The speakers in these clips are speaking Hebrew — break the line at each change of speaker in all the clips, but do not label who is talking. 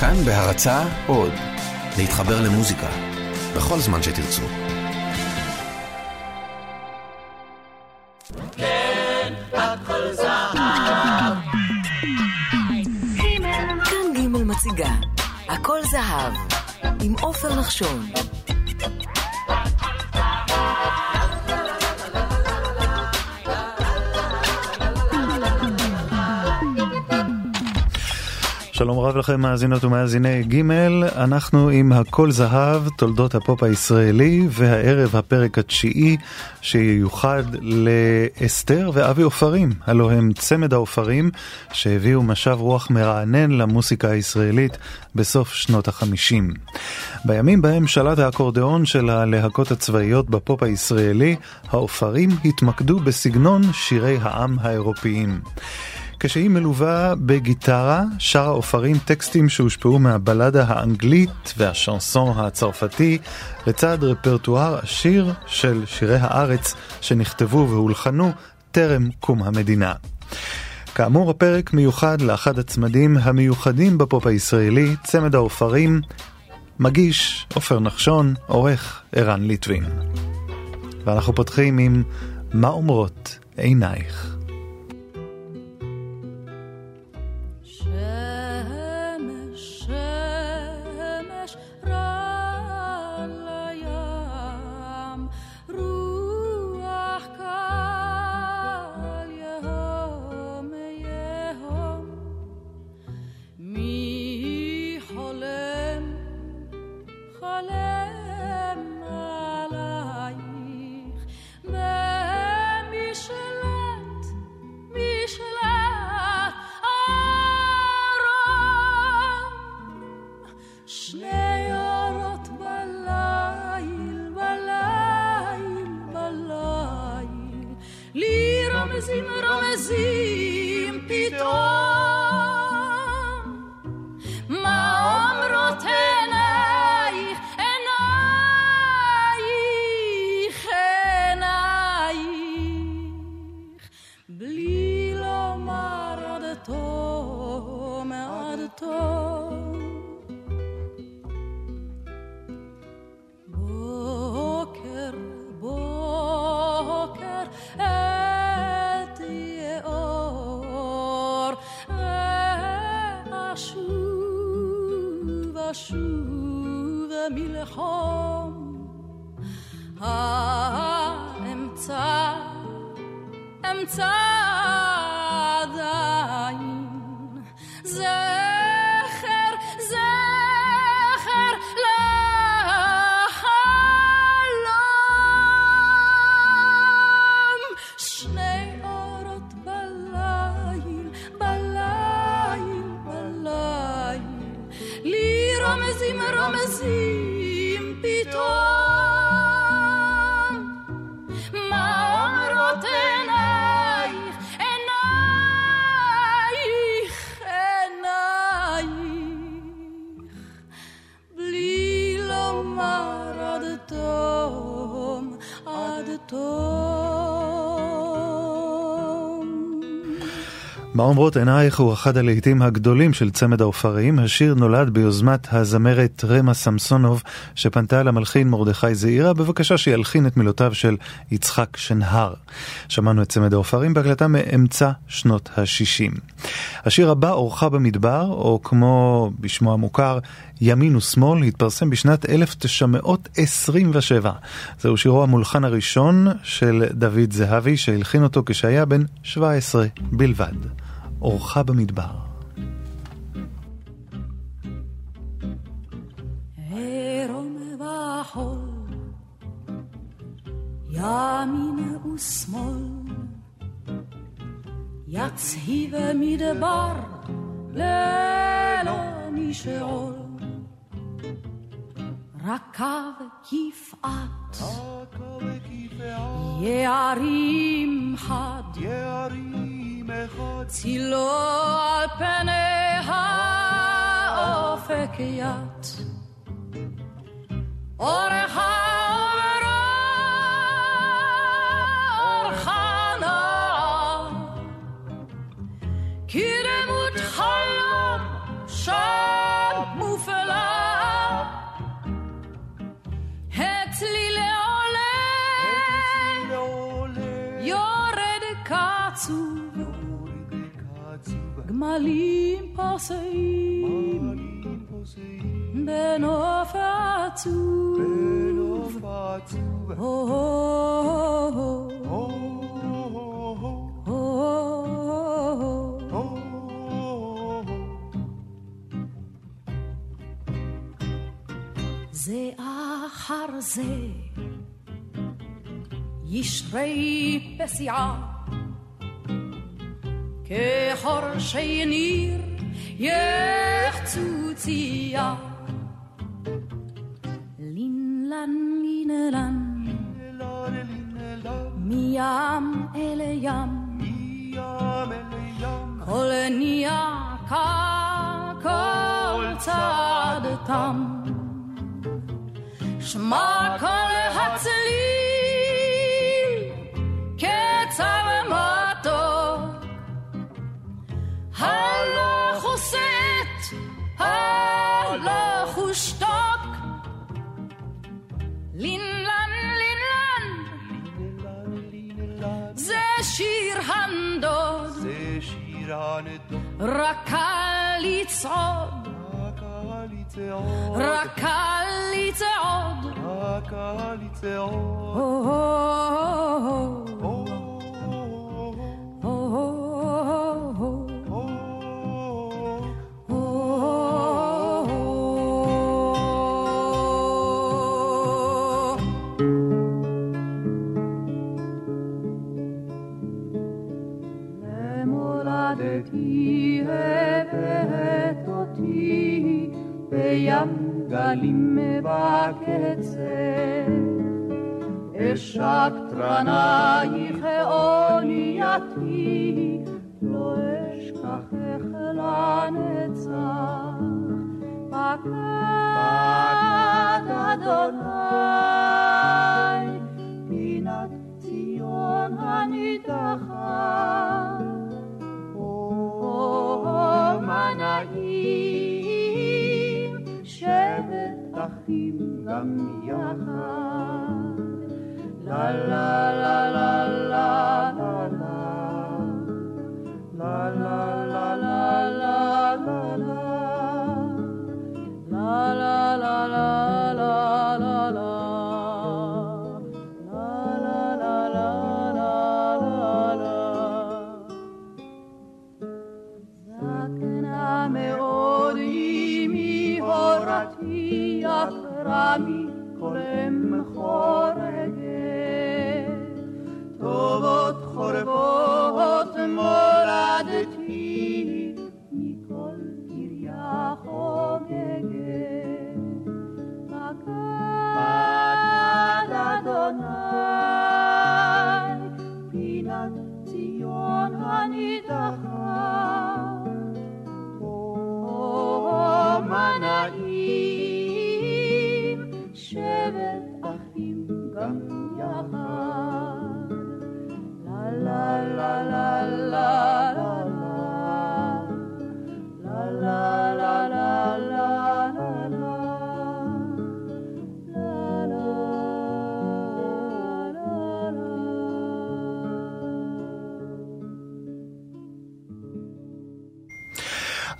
כאן בהרצה עוד, להתחבר למוזיקה, בכל זמן שתרצו.
כן, הכל זהב.
כאן ג' מציגה, הכל זהב, עם עופר נחשון.
שלום רב לכם מאזינות ומאזיני ג', אנחנו עם הכל זהב, תולדות הפופ הישראלי, והערב הפרק התשיעי שייוחד לאסתר ואבי עופרים, הלוא הם צמד העופרים שהביאו משב רוח מרענן למוסיקה הישראלית בסוף שנות החמישים. בימים בהם שלט האקורדיאון של הלהקות הצבאיות בפופ הישראלי, העופרים התמקדו בסגנון שירי העם האירופאיים. כשהיא מלווה בגיטרה, שרה עופרים טקסטים שהושפעו מהבלדה האנגלית והשנסון הצרפתי, לצד רפרטואר עשיר של שירי הארץ שנכתבו והולחנו טרם קום המדינה. כאמור, הפרק מיוחד לאחד הצמדים המיוחדים בפופ הישראלי, צמד העופרים, מגיש עופר נחשון, עורך ערן ליטבין. ואנחנו פותחים עם מה אומרות עינייך. מה אומרות עינייך הוא אחד הלהיטים הגדולים של צמד העופרים. השיר נולד ביוזמת הזמרת רמה סמסונוב, שפנתה למלחין מרדכי זעירה, בבקשה שילחין את מילותיו של יצחק שנהר. שמענו את צמד העופרים בהקלטה מאמצע שנות ה-60. השיר הבא, אורחה במדבר, או כמו בשמו המוכר, ימין ושמאל, התפרסם בשנת 1927. זהו שירו המולחן הראשון של דוד זהבי, שהלחין אותו כשהיה בן 17 בלבד. אורחה במדבר.
ימין ושמאל, יצהיב מדבר ללא משעול. רכה וכפעת, יערים חד, צילו על פני האופק יט. אורך האומרו, אורך נער, כי דמות חלום שם malim poseim ben ofatu ben ofatu oh oh oh oh oh oh oh זה אחר זה ישרי פסיעה כחורשי ניר יחצו צייה לינלן לינלן מים אל ים כל נהיה קל כל צעד תם שמע רק קל לצעוד רק קל לצעוד הו, הו, הו,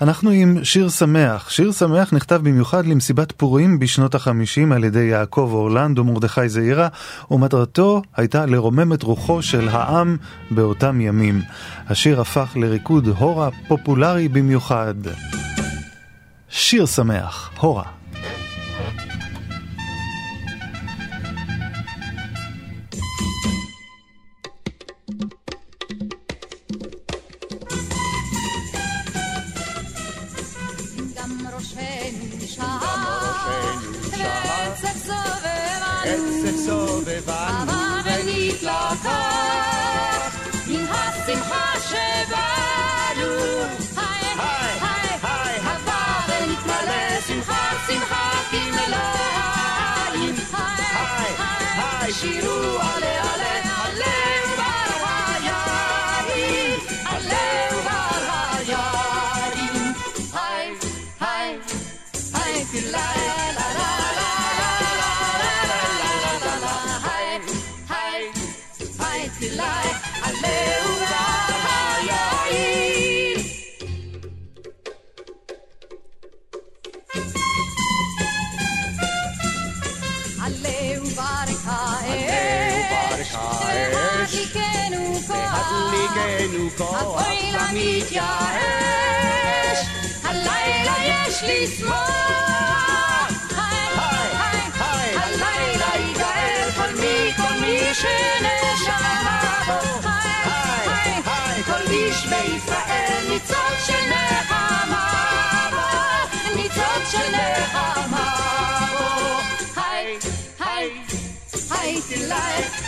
אנחנו עם שיר שמח. שיר שמח נכתב במיוחד למסיבת פורים בשנות החמישים על ידי יעקב אורלנד ומרדכי זעירה, ומטרתו הייתה לרומם את רוחו של העם באותם ימים. השיר הפך לריקוד הורה פופולרי במיוחד. שיר שמח, הורה.
בכוח. אז
אוי לה מתייאש, הלילה יש לשמוח. הלילה ייגאל כל מי, כל מי שנשמה בו. כל איש בישראל ניצוד של נחמה בו. ניצוד של נחמה בו. היי, היי, היי,
תלעי.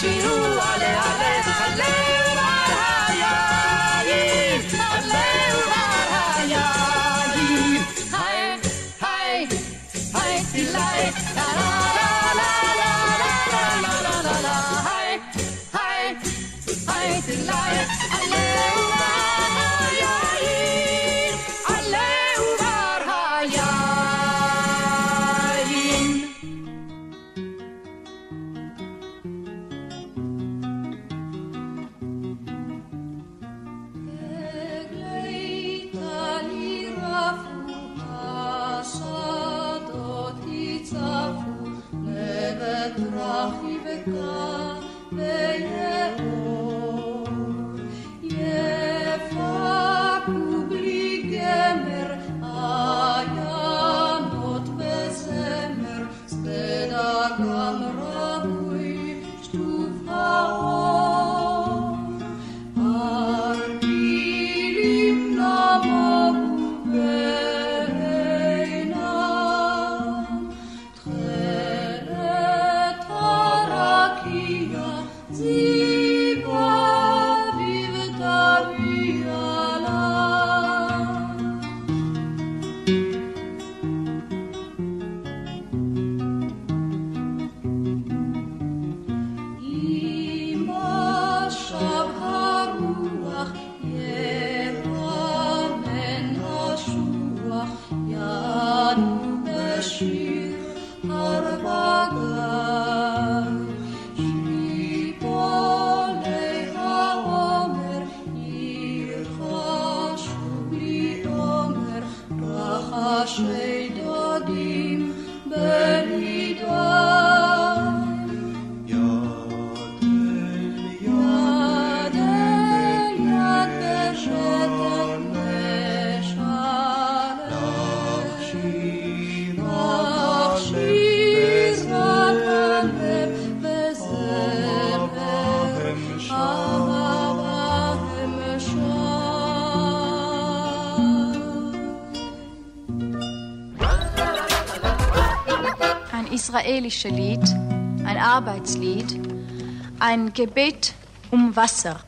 שירו עליה לחלק
change. israelische Lied, ein Arbeitslied, ein Gebet um Wasser.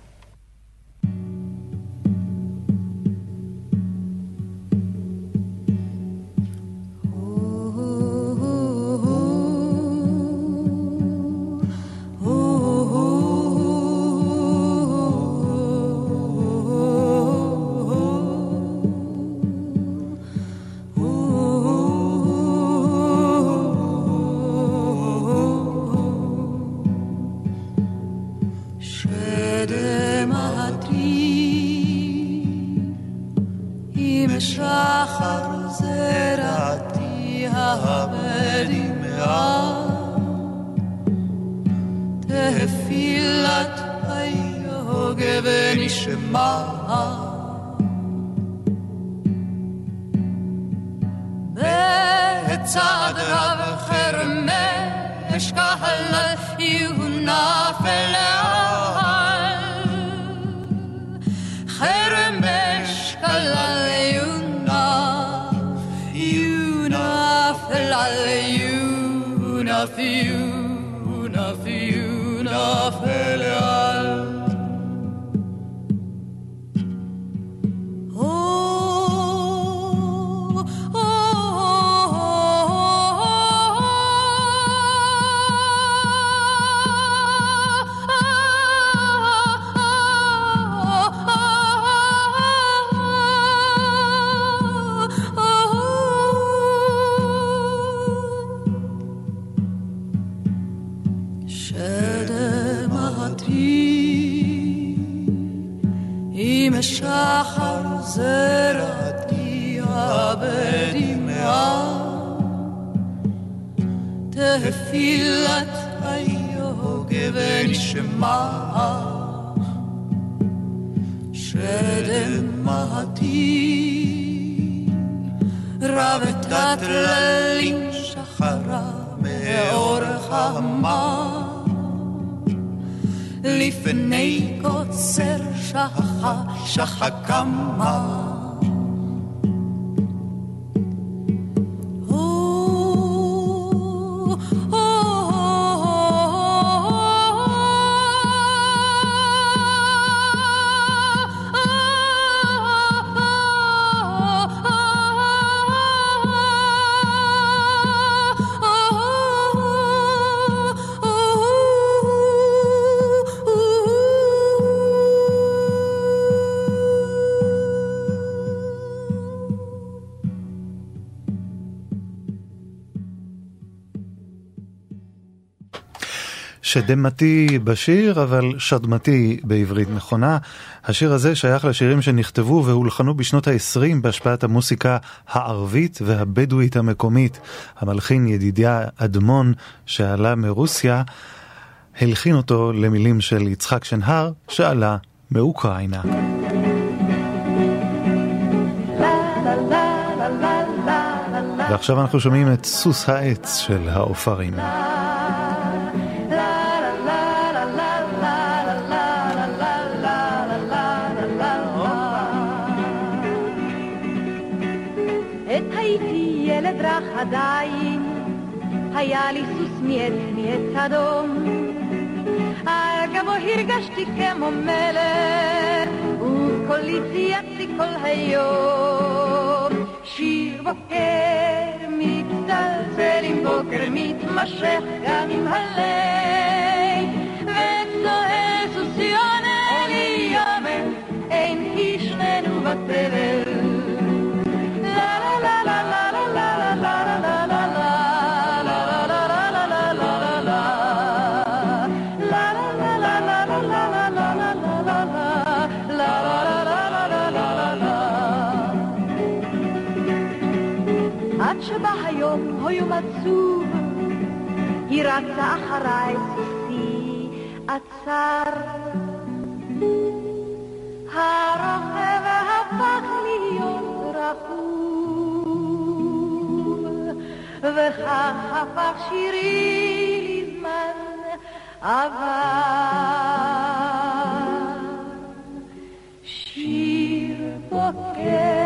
love you. נשמע, שדמעתי רבת הטללים שחרה מאורך המה לפני קוצר שחה שחקמה
שדמתי בשיר, אבל שדמתי בעברית נכונה. השיר הזה שייך לשירים שנכתבו והולחנו בשנות ה-20 בהשפעת המוסיקה הערבית והבדואית המקומית. המלחין ידידיה אדמון, שעלה מרוסיה, הלחין אותו למילים של יצחק שנהר, שעלה מאוקראינה. ועכשיו אנחנו שומעים את סוס העץ של העופרים.
היה לי סוס מעץ מעץ אדום. על גבו הרגשתי כמו מלך, וקולי צייצתי כל היום. שיר בוקר מצטלצל עם בוקר מתמשך גם עם הלב, וצועק סוסיון אלי יאמן, אין כשנינו בתבל. עד שבא היום, היום עצוב, היא רצה אחריי סוסי עצר. הרוכב הפך להיות רכוב, וכך הפך שירי לזמן עבר. שיר בוקר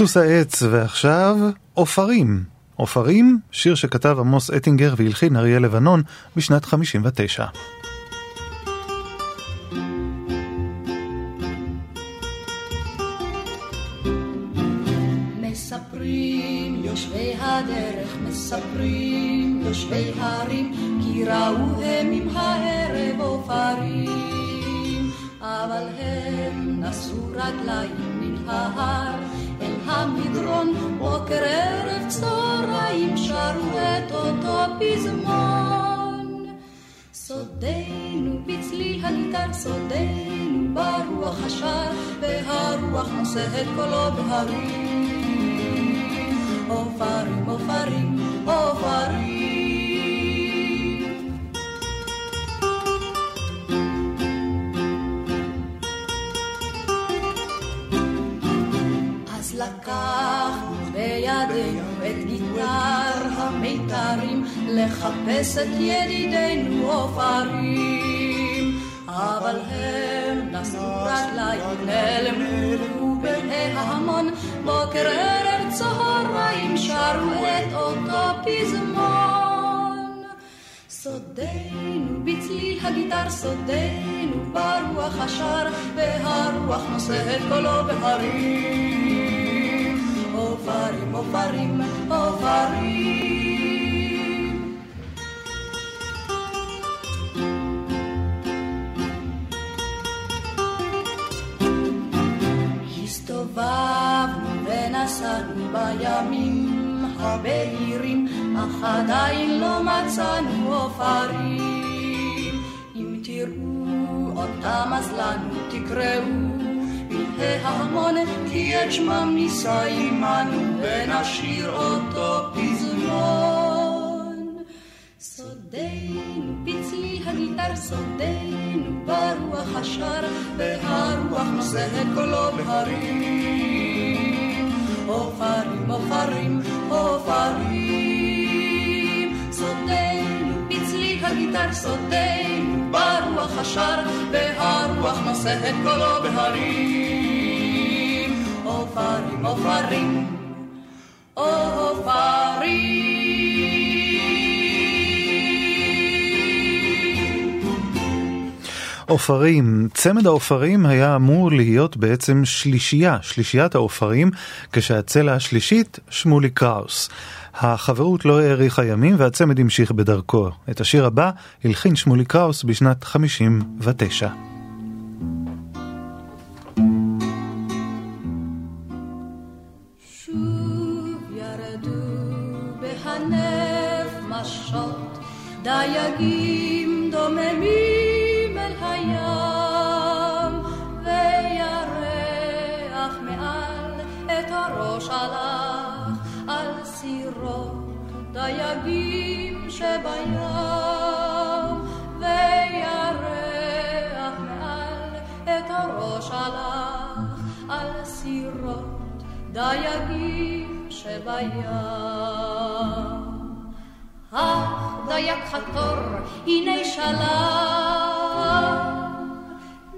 סוס העץ, ועכשיו עופרים. עופרים, שיר שכתב עמוס אטינגר והלחין אריה לבנון בשנת 59.
מספרים יושבי הרים, כי ראו הם עם הערב עופרים. אבל הם נשאו רגליים מן ההר המדרון, בוקר ערב צהריים שרו את אותו פזמון. סודנו בצליל הניתן, סודנו ברוח השער, והרוח נושא את קולו בהרים. לחפש את ידידינו עופרים. אבל הם נשאו רגליים נעלמו בעיני ההמון, בוקר ערב צהריים שרו את אותו פזמון. סודנו בצליל הגיטר סודנו ברוח השר והרוח נושא את קולו בהרים עופרים עופרים עופרים בימים הבהירים אך עדיין לא מצאנו עופרים. אם תראו אותם אז לנו תקראו, פלאי ההמון כי את שמם נישא עמנו, ונשאיר אותו פזמון. סודנו פצלי הגיטר סודנו ברוח השר והרוח נושא את קולו בהרים עופרים עופרים עופרים סודנו פצלי הגיטר סודנו ברוח השר והרוח נושא את קולו בהרים. עופרים עופרים
עופרים, צמד העופרים היה אמור להיות בעצם שלישייה, שלישיית העופרים, כשהצלע השלישית שמולי קראוס. החברות לא האריכה ימים והצמד המשיך בדרכו. את השיר הבא הלחין שמולי קראוס בשנת 59.
שוב ירדו בהנף משות דייגים דוממים דייגים שבים וירח מעל את הראש הלך על סירות דייגים שבים. אך דייג חתור, הנה שלם,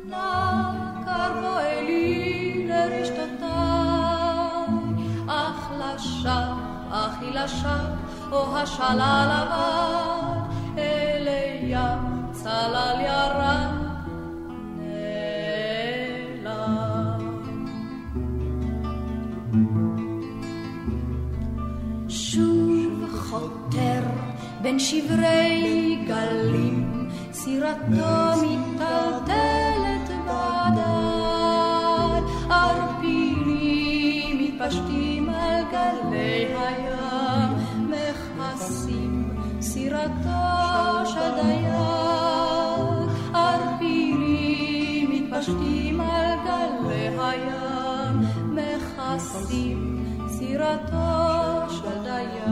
נע קרבו אלי לרשתותיי, אך לשווא, אך היא לשווא, או השלל עבר, אלי ים צלל ירד, בין שברי גלים, סירתו מיטלטלת מכסים סירתו של דייג.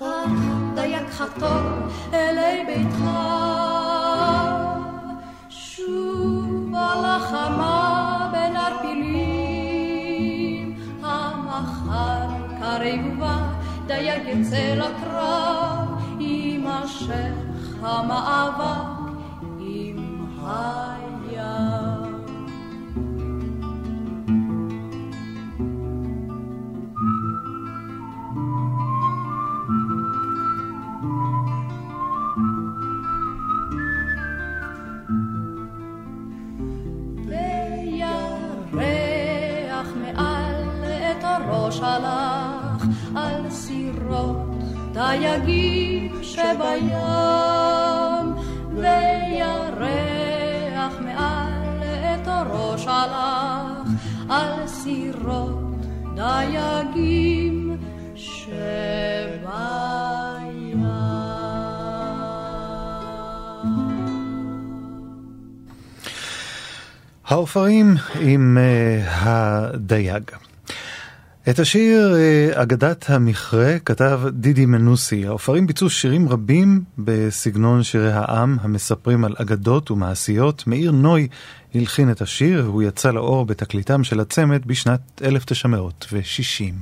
אך דייג חתור אלי ביתך, שוב על החמה בין ערפילים, המחר קרב ובא, דייג יצא לקרב, יימשך המאבק עם הים. דייגים שבים וירח מעל את הראש הלך על סירות דייגים שבים.
העופרים עם uh, הדייג. את השיר uh, אגדת המכרה כתב דידי מנוסי. העופרים ביצעו שירים רבים בסגנון שירי העם המספרים על אגדות ומעשיות. מאיר נוי הלחין את השיר והוא יצא לאור בתקליטם של הצמד בשנת 1960.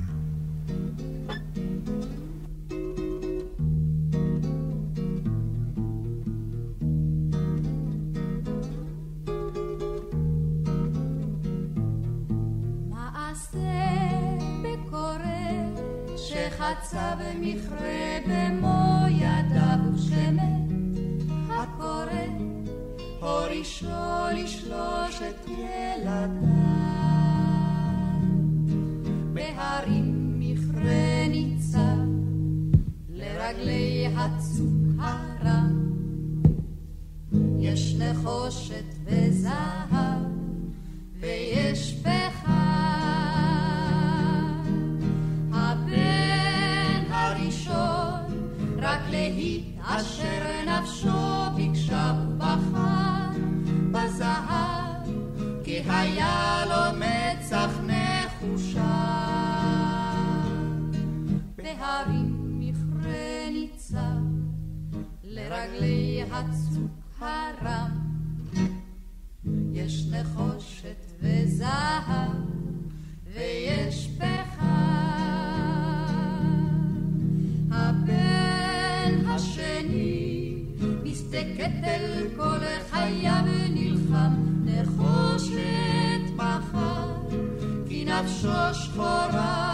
חצה במכרה במו ידיו ושמת הקורא הורישו לשלושת ילדיו. בהרים מכרה ניצב לרגלי הצוק הרם יש נחושת וזהב ויש פחם לרגלי הצוק הרם יש נחושת וזהב ויש פחם. הבן השני מסתכלת אל כל חייו ונלחם. נחושת מחר כי נפשו שחורה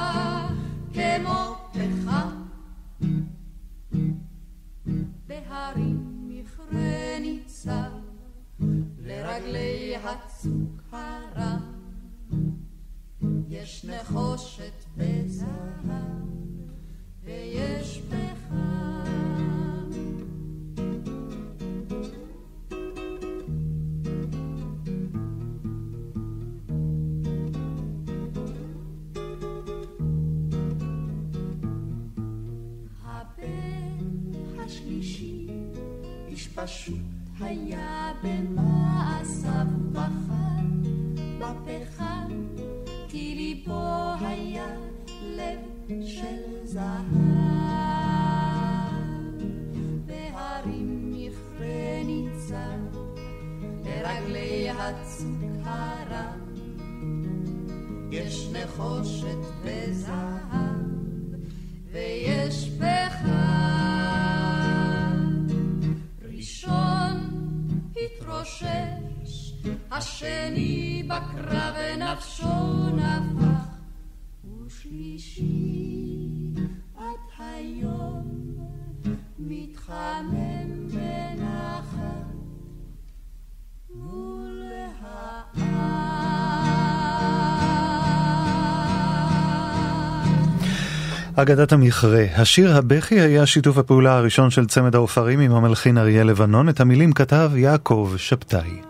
אגדת המכרה. השיר הבכי היה שיתוף הפעולה הראשון של צמד העופרים עם המלחין אריה לבנון. את המילים כתב יעקב שבתאי.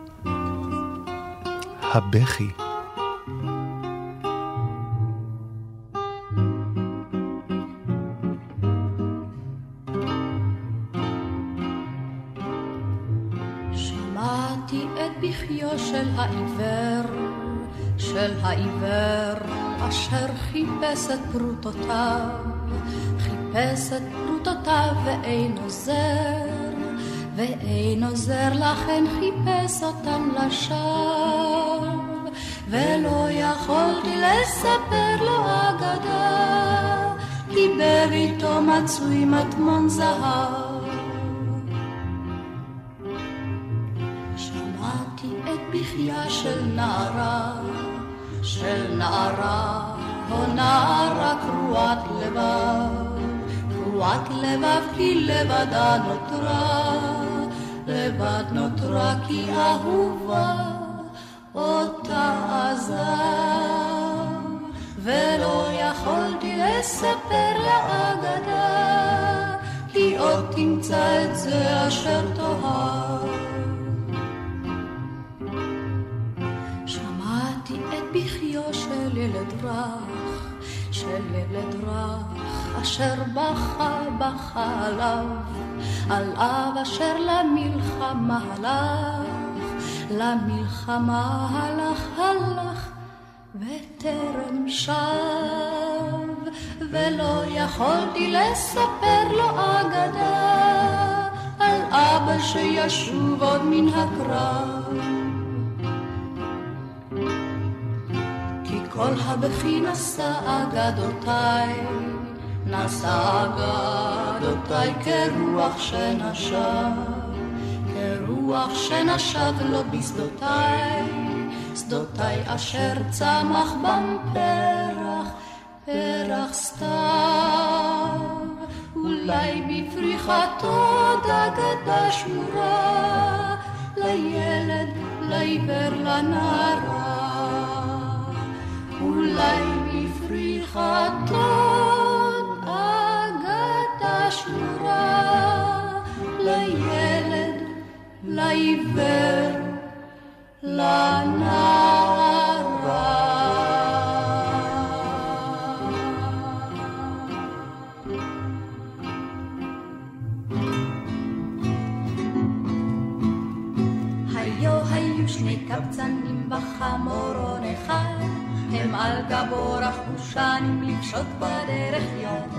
הבכי.
אשר חיפש את פרוטותיו, חיפש את פרוטותיו ואין עוזר, ואין עוזר לכן חיפש אותם לשווא, ולא יכולתי לספר לו אגדה, כי בביתו מצוי מטמון זהב. בכייה של נערה, של נערה, או נערה קרועת לבב, קרועת לבב כי לבדה נותרה, לבד נותרה כי אהובה אותה עזב, ולא יכולתי לספר לאגדה, כי עוד תמצא את זה אשר תאהב. ילד רך, של ילד רך, אשר בכה בכה עליו, עליו אשר למלחמה הלך, למלחמה הלך הלך, וטרם שב, ולא יכולתי לספר לו אגדה, על אבא שישוב עוד מן הקרב. כל הבכי נשא אגדותיי, נשא אגדותיי כרוח שנשב, כרוח שנשב לו בשדותיי, שדותיי אשר צמח בם פרח, פרח סתיו, אולי בפריחתו דגדה שמורה, לילד, לעיוור, לנערה. אולי בפריחתו דגדה שמורה, לילד, לעיוור, לנערה. היו היו שני קבצנים הם על גבו רכבו שנים לפשוט בדרך יד.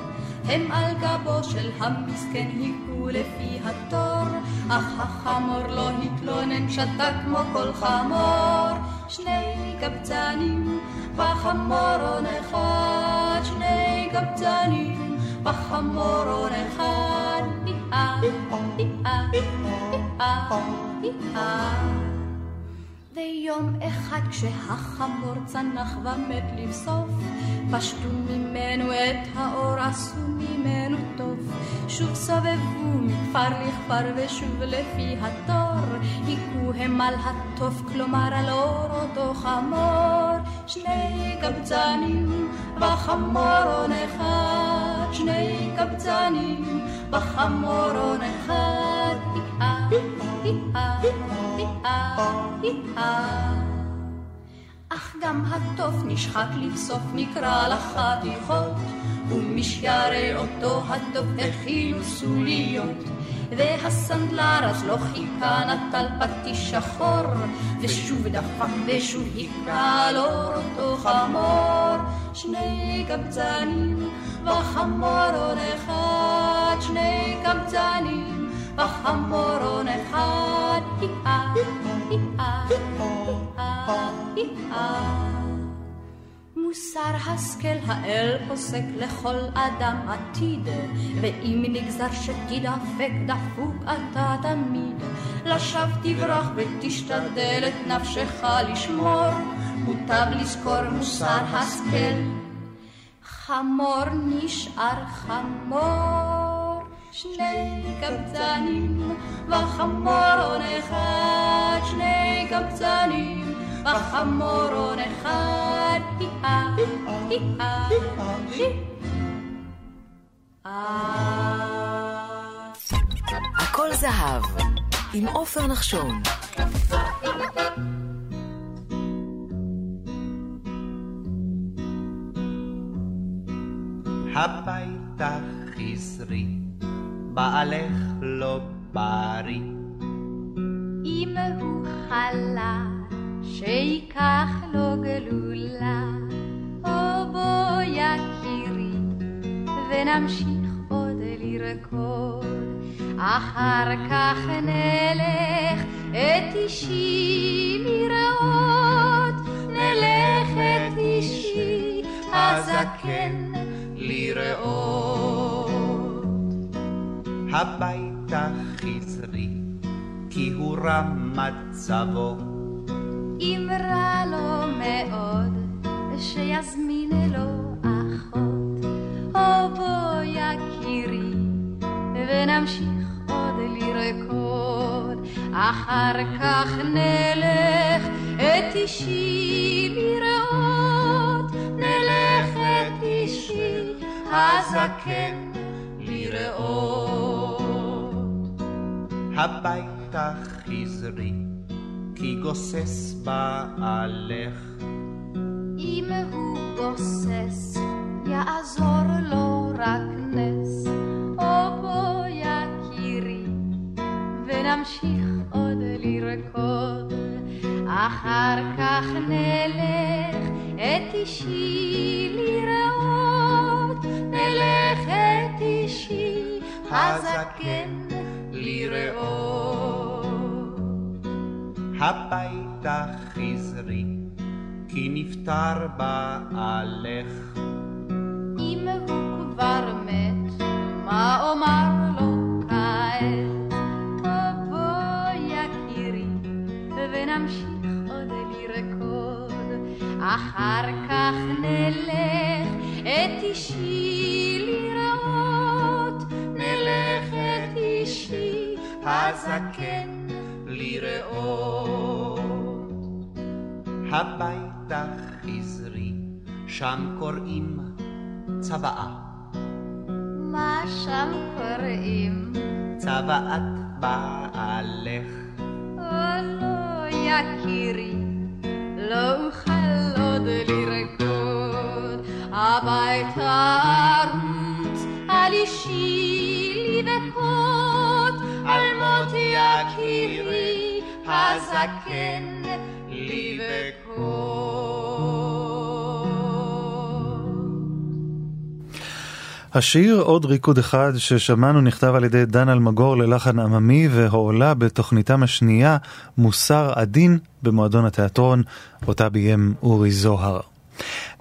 הם על גבו של המסכן היכו לפי התור, אך החמור לא התלונן, שתק כמו כל חמור. שני קבצנים בחמורון אחד, שני קבצנים בחמורון אחד. אי-אה, אי-אה, אי-אה, אי-אה. ויום אחד כשהחמור צנח ומת לבסוף, פשטו ממנו את האור, עשו ממנו טוב. שוב סובבו מכפר לכפר ושוב לפי התור, היכו הם על התוף, כלומר על אור אותו חמור. שני קבצנים בחמורון אחד, שני קבצנים בחמורון אחד. אך גם התוף נשחק לבסוף נקרע לחתיכות, ומשיירי אותו התוף הכילו סוליות. והסנדלר אז לא חיכה נטל פטיש שחור, ושוב דפק ושוב על אור אותו חמור. שני קבצנים וחמורון אחד, שני קבצנים בחמורון אחד, אי-אה, אי-אה. מוסר השכל האל פוסק לכל אדם עתיד, ואם נגזר שתדפק דפוק אתה תמיד. לשווא תברח ותשתדל את נפשך לשמור, מוטב לזכור מוסר השכל. חמור נשאר חמור, שני קבצנים וחמורון אחד, שני קבצנים וחמורון אחד, אי-אה, אי-אה, אי-אה.
הכל זהב, עם עופר נחשון.
הביתה חזרי, בעלך לא בריא.
אם הוא חלה, שייקח לו גלולה, או בוא יקירי, ונמשיך עוד לרקוד. אחר כך נלך את אישי לראות, נלך את אישי הזקן לראות.
הביתה חזרי, כי הוא רע מצבו.
אם רע לו מאוד, שיזמין לו אחות. או בוא יקירי, ונמשיך עוד לרקוד. אחר כך נלך את אישי לראות. נלך את אישי הזקן לראות.
הביתה חזרי, כי גוסס בעלך.
אם הוא גוסס, יעזור לו רק נס. או בוא יקירי, ונמשיך עוד לרקוד. אחר כך נלך את אישי לראות. נלך את אישי הזקן לראות.
הביתה חזרי, כי נפטר בעלך.
אם הוא כבר מת, מה אומר לו כעת? בוא יקירי, ונמשיך עוד לרקוד. אחר כך נלך את אישי הזקן לראות.
הביתה חזרי, שם קוראים צוואה.
מה שם קוראים?
צוואת בעלך.
או לא יקירי, לא אוכל עוד לרקוד, הביתה ארוץ על אישי הזקן
השיר עוד ריקוד אחד ששמענו נכתב על ידי דן אלמגור ללחן עממי והועלה בתוכניתם השנייה מוסר עדין במועדון התיאטרון אותה ביים אורי זוהר.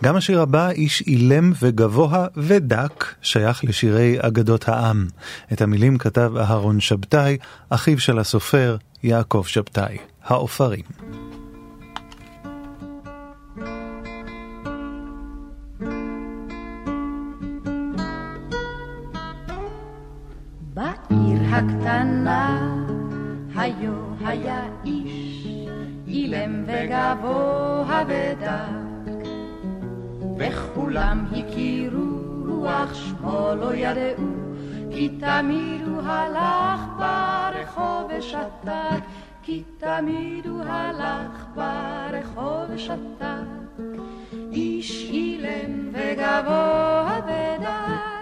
גם השיר הבא, איש אילם וגבוה ודק, שייך לשירי אגדות העם. את המילים כתב אהרון שבתאי, אחיו של הסופר יעקב שבתאי. העופרים.
הקטנה היו היה איש אילם וגבוה ודק וכולם הכירו רוח שמו לא ידעו כי תמיד הוא הלך ברחוב ושתק כי תמיד הוא הלך ברחוב ושתק איש אילם וגבוה ודק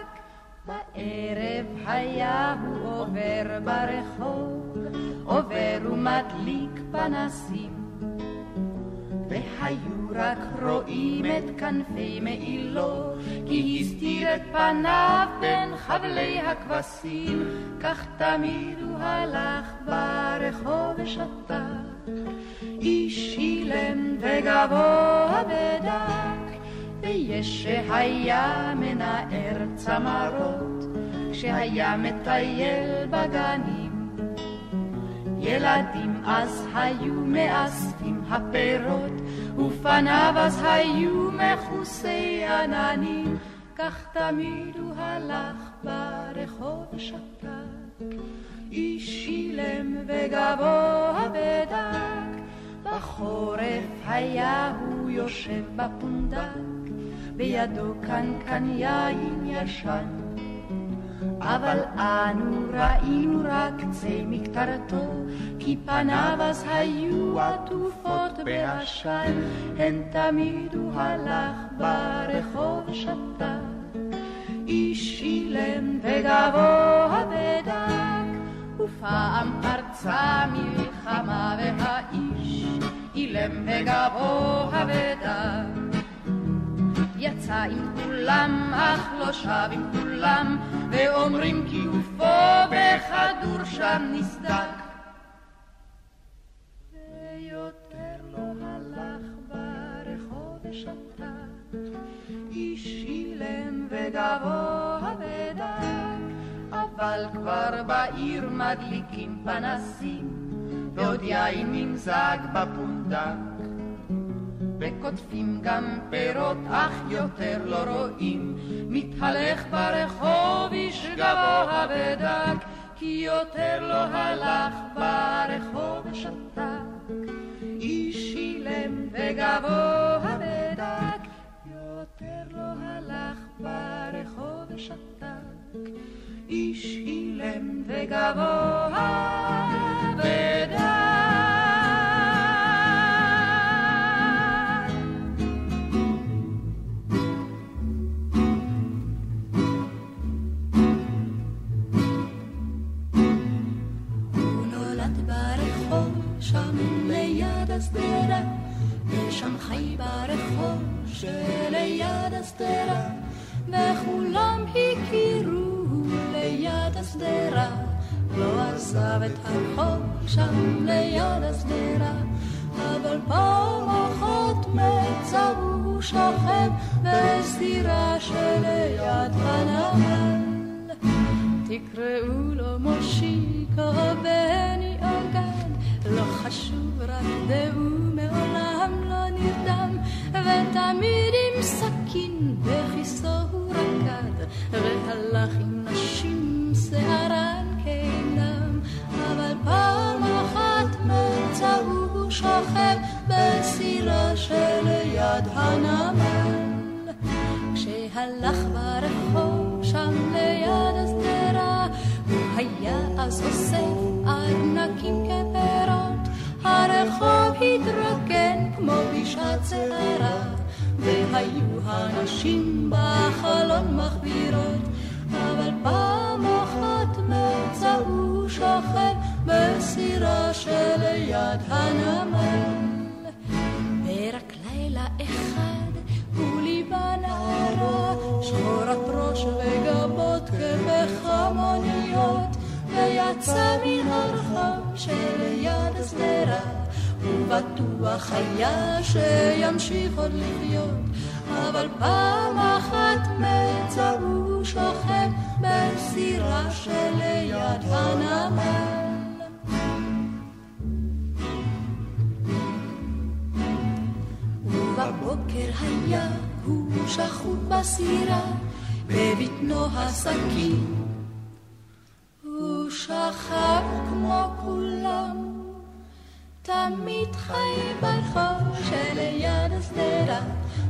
בערב היה הוא עובר ברחוב, עובר ומדליק פנסים. והיו רק רואים את כנפי מעילו, כי הסתיר את פניו בין חבלי הכבשים, כך תמיד הוא הלך ברחוב ושתק. איש אילם וגבוה ודק, ויש שהיה מנער צמרות, כשהיה מטייל בגנים. ילדים אז היו מאספים הפירות, ופניו אז היו מכוסי עננים, כך תמיד הוא הלך ברחוב ושתק. איש אילם וגבוה ודק, בחורף היה הוא יושב בפונדק, בידו קנקן יין ישן. אבל אנו ראינו רק קצה מקטרתו, כי פניו אז היו עטופות בעשן, הן תמיד הוא הלך ברחוב שתק. איש אילם וגבוה ודק, ופעם פרצה מלחמה והאיש אילם וגבוה ודק. יצא עם כולם, אך לא שב עם כולם, ואומרים כי גופו בכדור שם נסדק. ויותר לא הלך ברחוב ושתק, איש אילם וגבוה ודק, אבל כבר בעיר מדליקים פנסים, ועוד יין נמזג בפונדק. וקוטפים גם פירות, אך יותר לא רואים. מתהלך ברחוב איש גבוה ודק, כי יותר לא הלך ברחוב ושתק. איש אילם וגבוה ודק, יותר לא הלך ברחוב ושתק. איש אילם וגבוה ודק. השדרה, ושם חי ברחוב שליד השדרה, וכולם הכירו ליד השדרה, לא עזב את הרחוב שם ליד השדרה, אבל פעם אחת מצב הוא שוכב בסדירה שליד הנמל. תקראו לו מושיקו בני לא חשוב, רק דהו מעולם לא נרדם, ותמיד עם סכין בכיסו הוא רקד, והלך עם נשים שערן כאינם, אבל פעם אחת מצאו שוכב בסירה שליד הנמל. כשהלך ברחוב שם ליד השדרה, הוא היה אז אוסף ארנקים כ... הרחוב התרוקן כמו בשעת שערה, והיו הנשים בחלון מחבירות, אבל פעם אחת מצא הוא שוכב בסירה שליד הנמל. ורק לילה אחד הוא ליבה נערה, שחורת ראש וגבות כבחמוניות, ויצא מן הרחוב שליד השדרה, ובטוח היה שימשיך עוד לחיות, אבל פעם אחת מצא הוא שוכב בסירה שליד הנמל. ובבוקר היה הוא שחוט בסירה, בבטנו הסכין. הוא שכב כמו כולם, תמיד חי ברחוב שליד השדרה,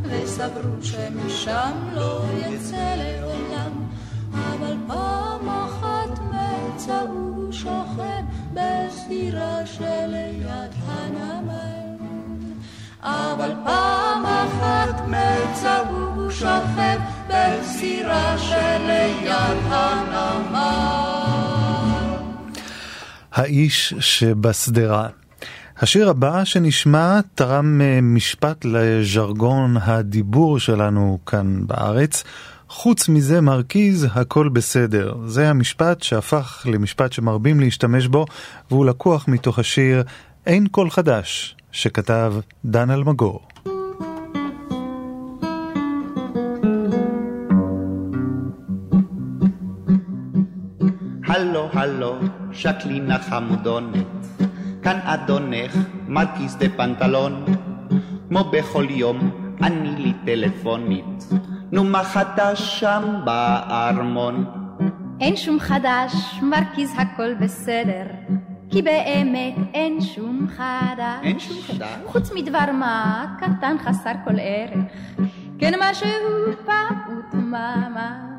וסברו שמשם לא יצא לעולם, אבל פעם אחת מצא הוא שוכב בסירה שליד הנמל. אבל פעם אחת מצא הוא שוכב בסירה שליד הנמל.
האיש שבשדרה. השיר הבא שנשמע תרם אה, משפט לז'רגון הדיבור שלנו כאן בארץ. חוץ מזה מרכיז הכל בסדר. זה המשפט שהפך למשפט שמרבים להשתמש בו והוא לקוח מתוך השיר אין קול חדש שכתב דן אלמגור.
הלו, שקלינה חמודונת, כאן אדונך, מרקיס דה פנטלון. כמו בכל יום, אני לי טלפונית, נו מה חדש שם בארמון?
אין שום חדש, מרכיז הכל בסדר, כי באמת אין שום חדש.
אין שום חדש?
חוץ מדבר מה קטן חסר כל ערך, כן משהו פעוט ממש.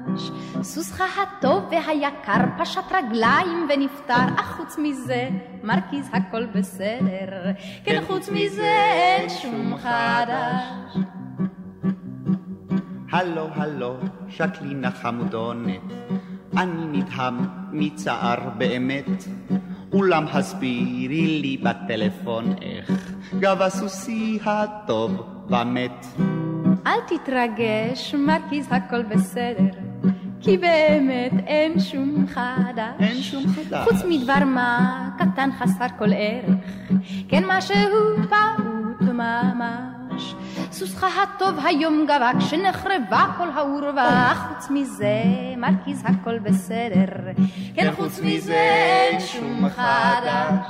סוסך הטוב והיקר פשט רגליים ונפטר, אך חוץ מזה מרכיז הכל בסדר, כן חוץ מזה אין שום חדש.
הלו, הלו, שקלינה חמודונת, אני נדהם מצער באמת, אולם הסבירי לי בטלפון איך. גב הסוסי הטוב ומת.
אל תתרגש, מרכיז הכל בסדר, כי באמת אין שום חדש.
אין שום חדש.
חוץ מדבר מה קטן חסר כל ערך, כן משהו פעוט ממש. סוסך הטוב היום גבה כשנחרבה כל העורבה, חוץ מזה מרכיז הכל בסדר, כן חוץ מזה אין שום חדש.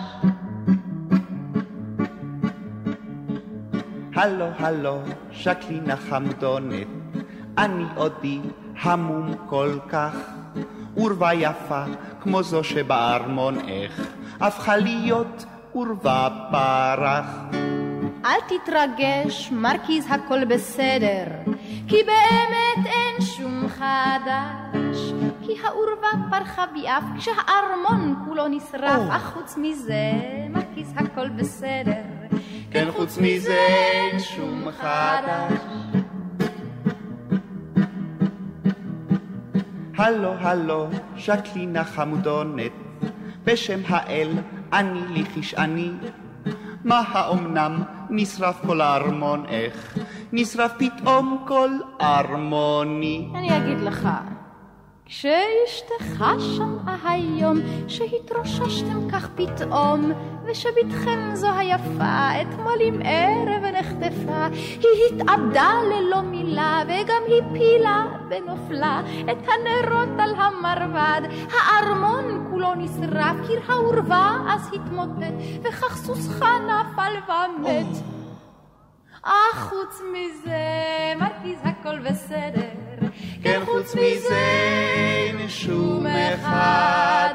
הלו, הלו, שקלינה חמדונת, אני עודי המום כל כך, עורבה יפה כמו זו שבארמון איך, הפכה להיות עורבה פרח.
אל תתרגש, מרכיז הכל בסדר, כי באמת אין שום חדש. כי העורבה פרחה ביעף כשהארמון כולו נשרף, אך חוץ מזה, מרכיז הכל בסדר.
כן, חוץ מזה אין שום חדש. הלו, הלו, שקלינה חמודונת, בשם האל, אני לי כשאני. מה האומנם נשרף כל הארמון, איך נשרף פתאום כל ארמוני?
אני אגיד לך, כשאשתך שמעה היום שהתרוששתם כך פתאום, ושבתכם זו היפה אתמול עם ערב נחטפה, היא התאבדה ללא מילה וגם הפילה בנופלה את הנרות על המרבד, הארמון כולו נשרף, קיר העורבה אז התמוטט, וכך סוסך נפל ומת. אך חוץ מזה, מרכיז הכל בסדר.
כן חוץ מזה אין שום אחד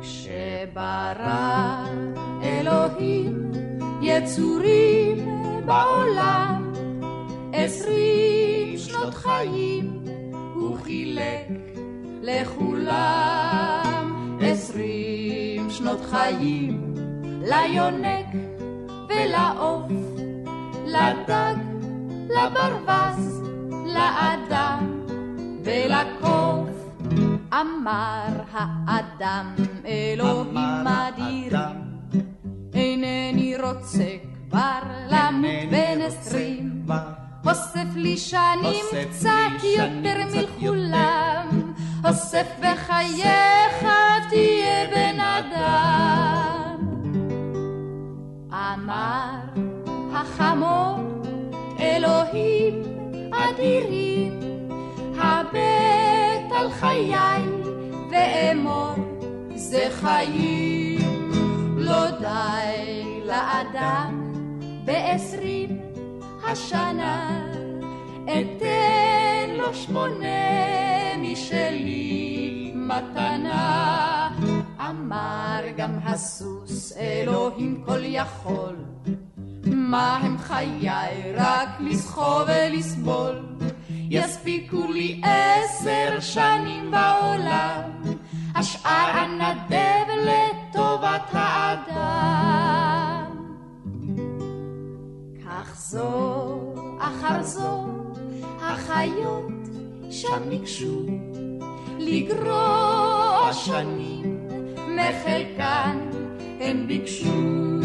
כשברא אלוהים יצורים בעולם עשרים שנות חיים הוא חילק לכולם. שנות חיים ליונק ולעוף לדג לברווז לאדם ולקוף. אמר האדם אלוהים אדיר אינני רוצה כבר למות בן עשרים אוסף לי שנים קצת יותר מכולם. אוסף בחייך תהיה בן אדם. אמר החמור אלוהים אדירים הבט על חיי ואמור זה חיים. לא די לאדם בעשרים השנה. אתן לו שמונה משלי מתנה. אמר גם הסוס אלוהים כל יכול. מה הם חיי? רק לסחוב ולסבול. יספיקו לי עשר שנים בעולם. השאר אנדב לטובת האדם זו אחר זו החיות שם ניגשו לגרוע שנים מחלקן. הם ביקשו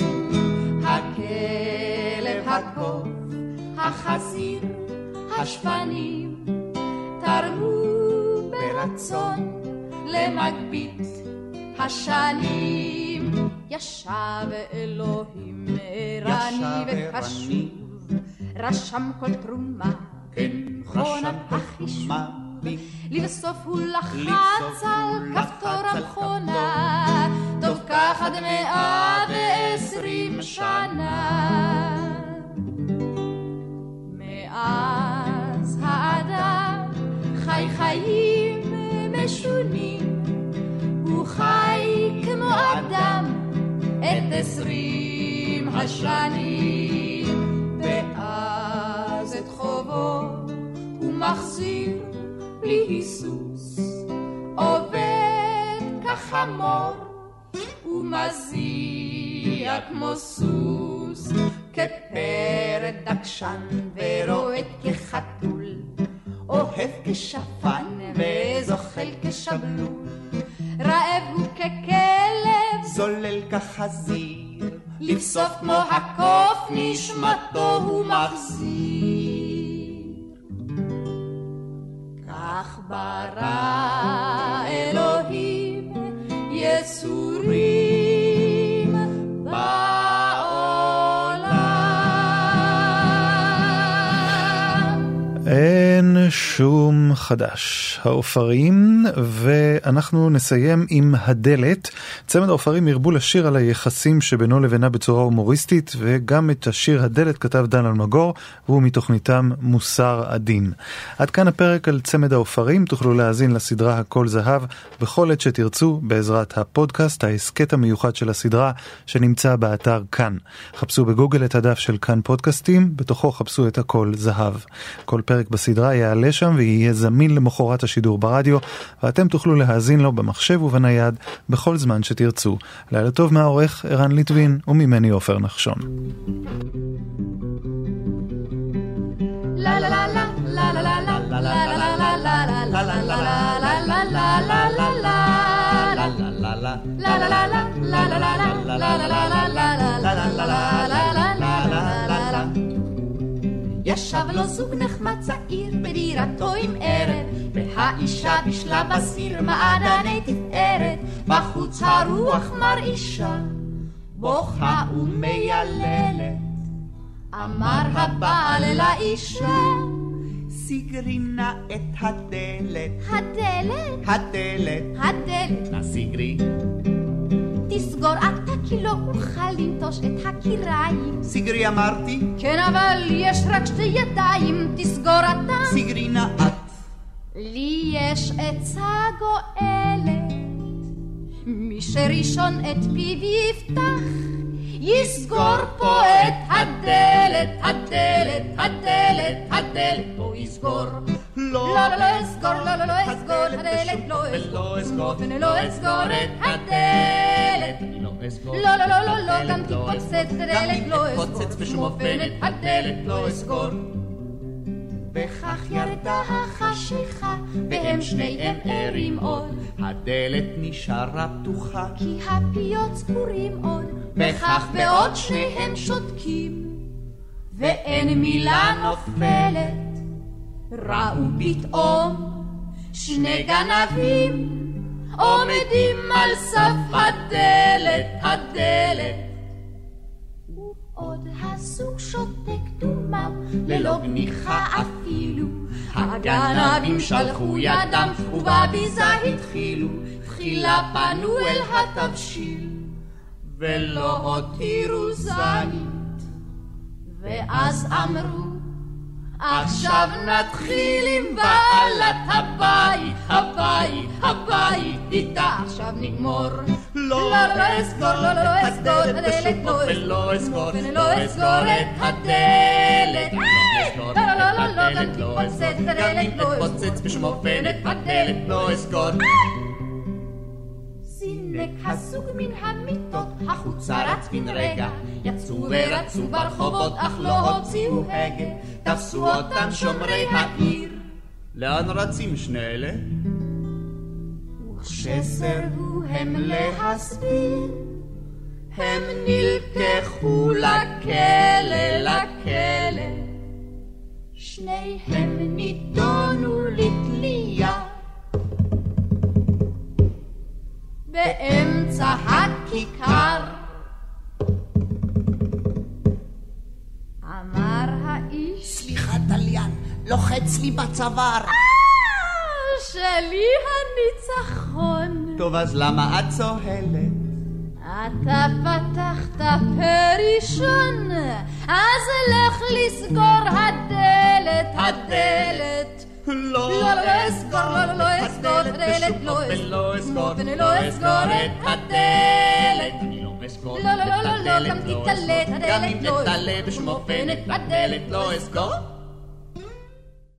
הכלב הקוף החזיר השפנים תרמו ברצון למגבית השנים. ישב אלוהים ערני. וקשוב רשם כל תרומה.
כן, רשם
החישוב.
לי
לבסוף הוא לחץ על כפתור המכונה. טוב כך עד מאה ועשרים שנה. מאז האדם חי חיים משונים. הוא חי כמו אדם את עשרים השנים מחזיר בלי היסוס. עובד כחמור ומזיע כמו סוס. כפרד דקשן ורועד כחתול. אוהב כשפן וזוחל כשבלול. רעב הוא ככלב.
זולל כחזיר.
לבסוף כמו הקוף נשמתו הוא מחזיר. כך ברא אלוהים יצורים בעולם.
אין שום חדש. העופרים, ואנחנו נסיים עם הדלת. צמד העופרים הרבו לשיר על היחסים שבינו לבינה בצורה הומוריסטית, וגם את השיר הדלת כתב דן אלמגור, והוא מתוכניתם מוסר עדין. עד כאן הפרק על צמד העופרים, תוכלו להאזין לסדרה הכל זהב בכל עת שתרצו, בעזרת הפודקאסט, ההסכת המיוחד של הסדרה, שנמצא באתר כאן. חפשו בגוגל את הדף של כאן פודקאסטים, בתוכו חפשו את הכל זהב. כל פרק בסדרה יעלה שם ויהיה זמין למחרת השידור ברדיו, ואתם תוכלו להאזין לו במחשב ובנייד בכל זמן שתרצו. לילה טוב מהעורך ערן ליטבין וממני עופר נחשון.
la la la la ישב לו זוג נחמד צעיר בדירתו עם ערב, והאישה בישלה בסיר מעדני תפארת, בחוץ הרוח מרעישה, בוכה ומייללת. אמר הבעל לאישה,
סגרי נא את הדלת,
הדלת,
הדלת,
הדלת,
נא סגרי,
תסגור אתה כי לא אוכל לנטוש את הקיריים.
סגרי אמרתי,
כן, אבל יש רק שתי ידיים, תסגור אתה.
סגרי נא את,
לי יש עצה גואלת, מי שראשון את פיו יפתח, יסגור פה את הדלת, הדלת, הדלת, הדלת, פה יסגור. לא, לא, לא אסגור, לא, לא, לא אסגור, הדלת לא אסגור, לא אסגור את הדלת. לא, לא, לא, לא, לא, גם תתפוצץ הדלת, לא אסגור, בשום אופן את הדלת לא אסגור. וכך ירדה החשיכה, והם שניהם ערים עוד.
הדלת נשארה פתוחה,
כי הפיות סגורים עוד. וכך בעוד שניהם שותקים, ואין מילה נופלת. ראו פתאום שני גנבים עומדים על סף הדלת, הדלת. עוד הסוג שותק דומם, ללא גניחה אפילו. הגנבים שלחו ידם, ובביזה התחילו, תחילה פנו אל התבשיל, ולא הותירו זית. ואז אמרו, עכשיו נתחיל עם בעלת הבית, הבית, הבית, איתה עכשיו נגמור. לא, לא אסגור, לא, לא אסגור את הדלת, לא אסגור, ולא אסגור את הדלת. לא, לא, לא, לא, גם תתפוצץ את הדלת, לא אסגור.
תתפוצץ בשום אופן את הדלת, לא אסגור.
זינק הסוג מן המיטות,
החוצה רץ בן רגע, יצאו ורצו ברחובות, אך לא הוציאו הגה, תפסו אותם שומרי העיר. לאן רצים שני אלה?
וכשסירבו הם להסביר,
הם נלקחו לכלא, לכלא.
שניהם נידונו לתלייה. באמצע הכיכר. אמר האיש,
סליחה, טליין, לוחץ לי בצוואר.
שלי הניצחון.
טוב, אז למה את צוהלת?
אתה פתחת פרישון, אז לך לסגור הדלת, הדלת.
לא
לא, לא אסגור, לא, לא, לא אסגור את הדלת, לא אסגור, ואני לא אסגור את הדלת. לא, לא, לא, לא, לא, גם תתעלה את הדלת, לא
גם אם תתעלה בשום אופן את הדלת, לא אסגור.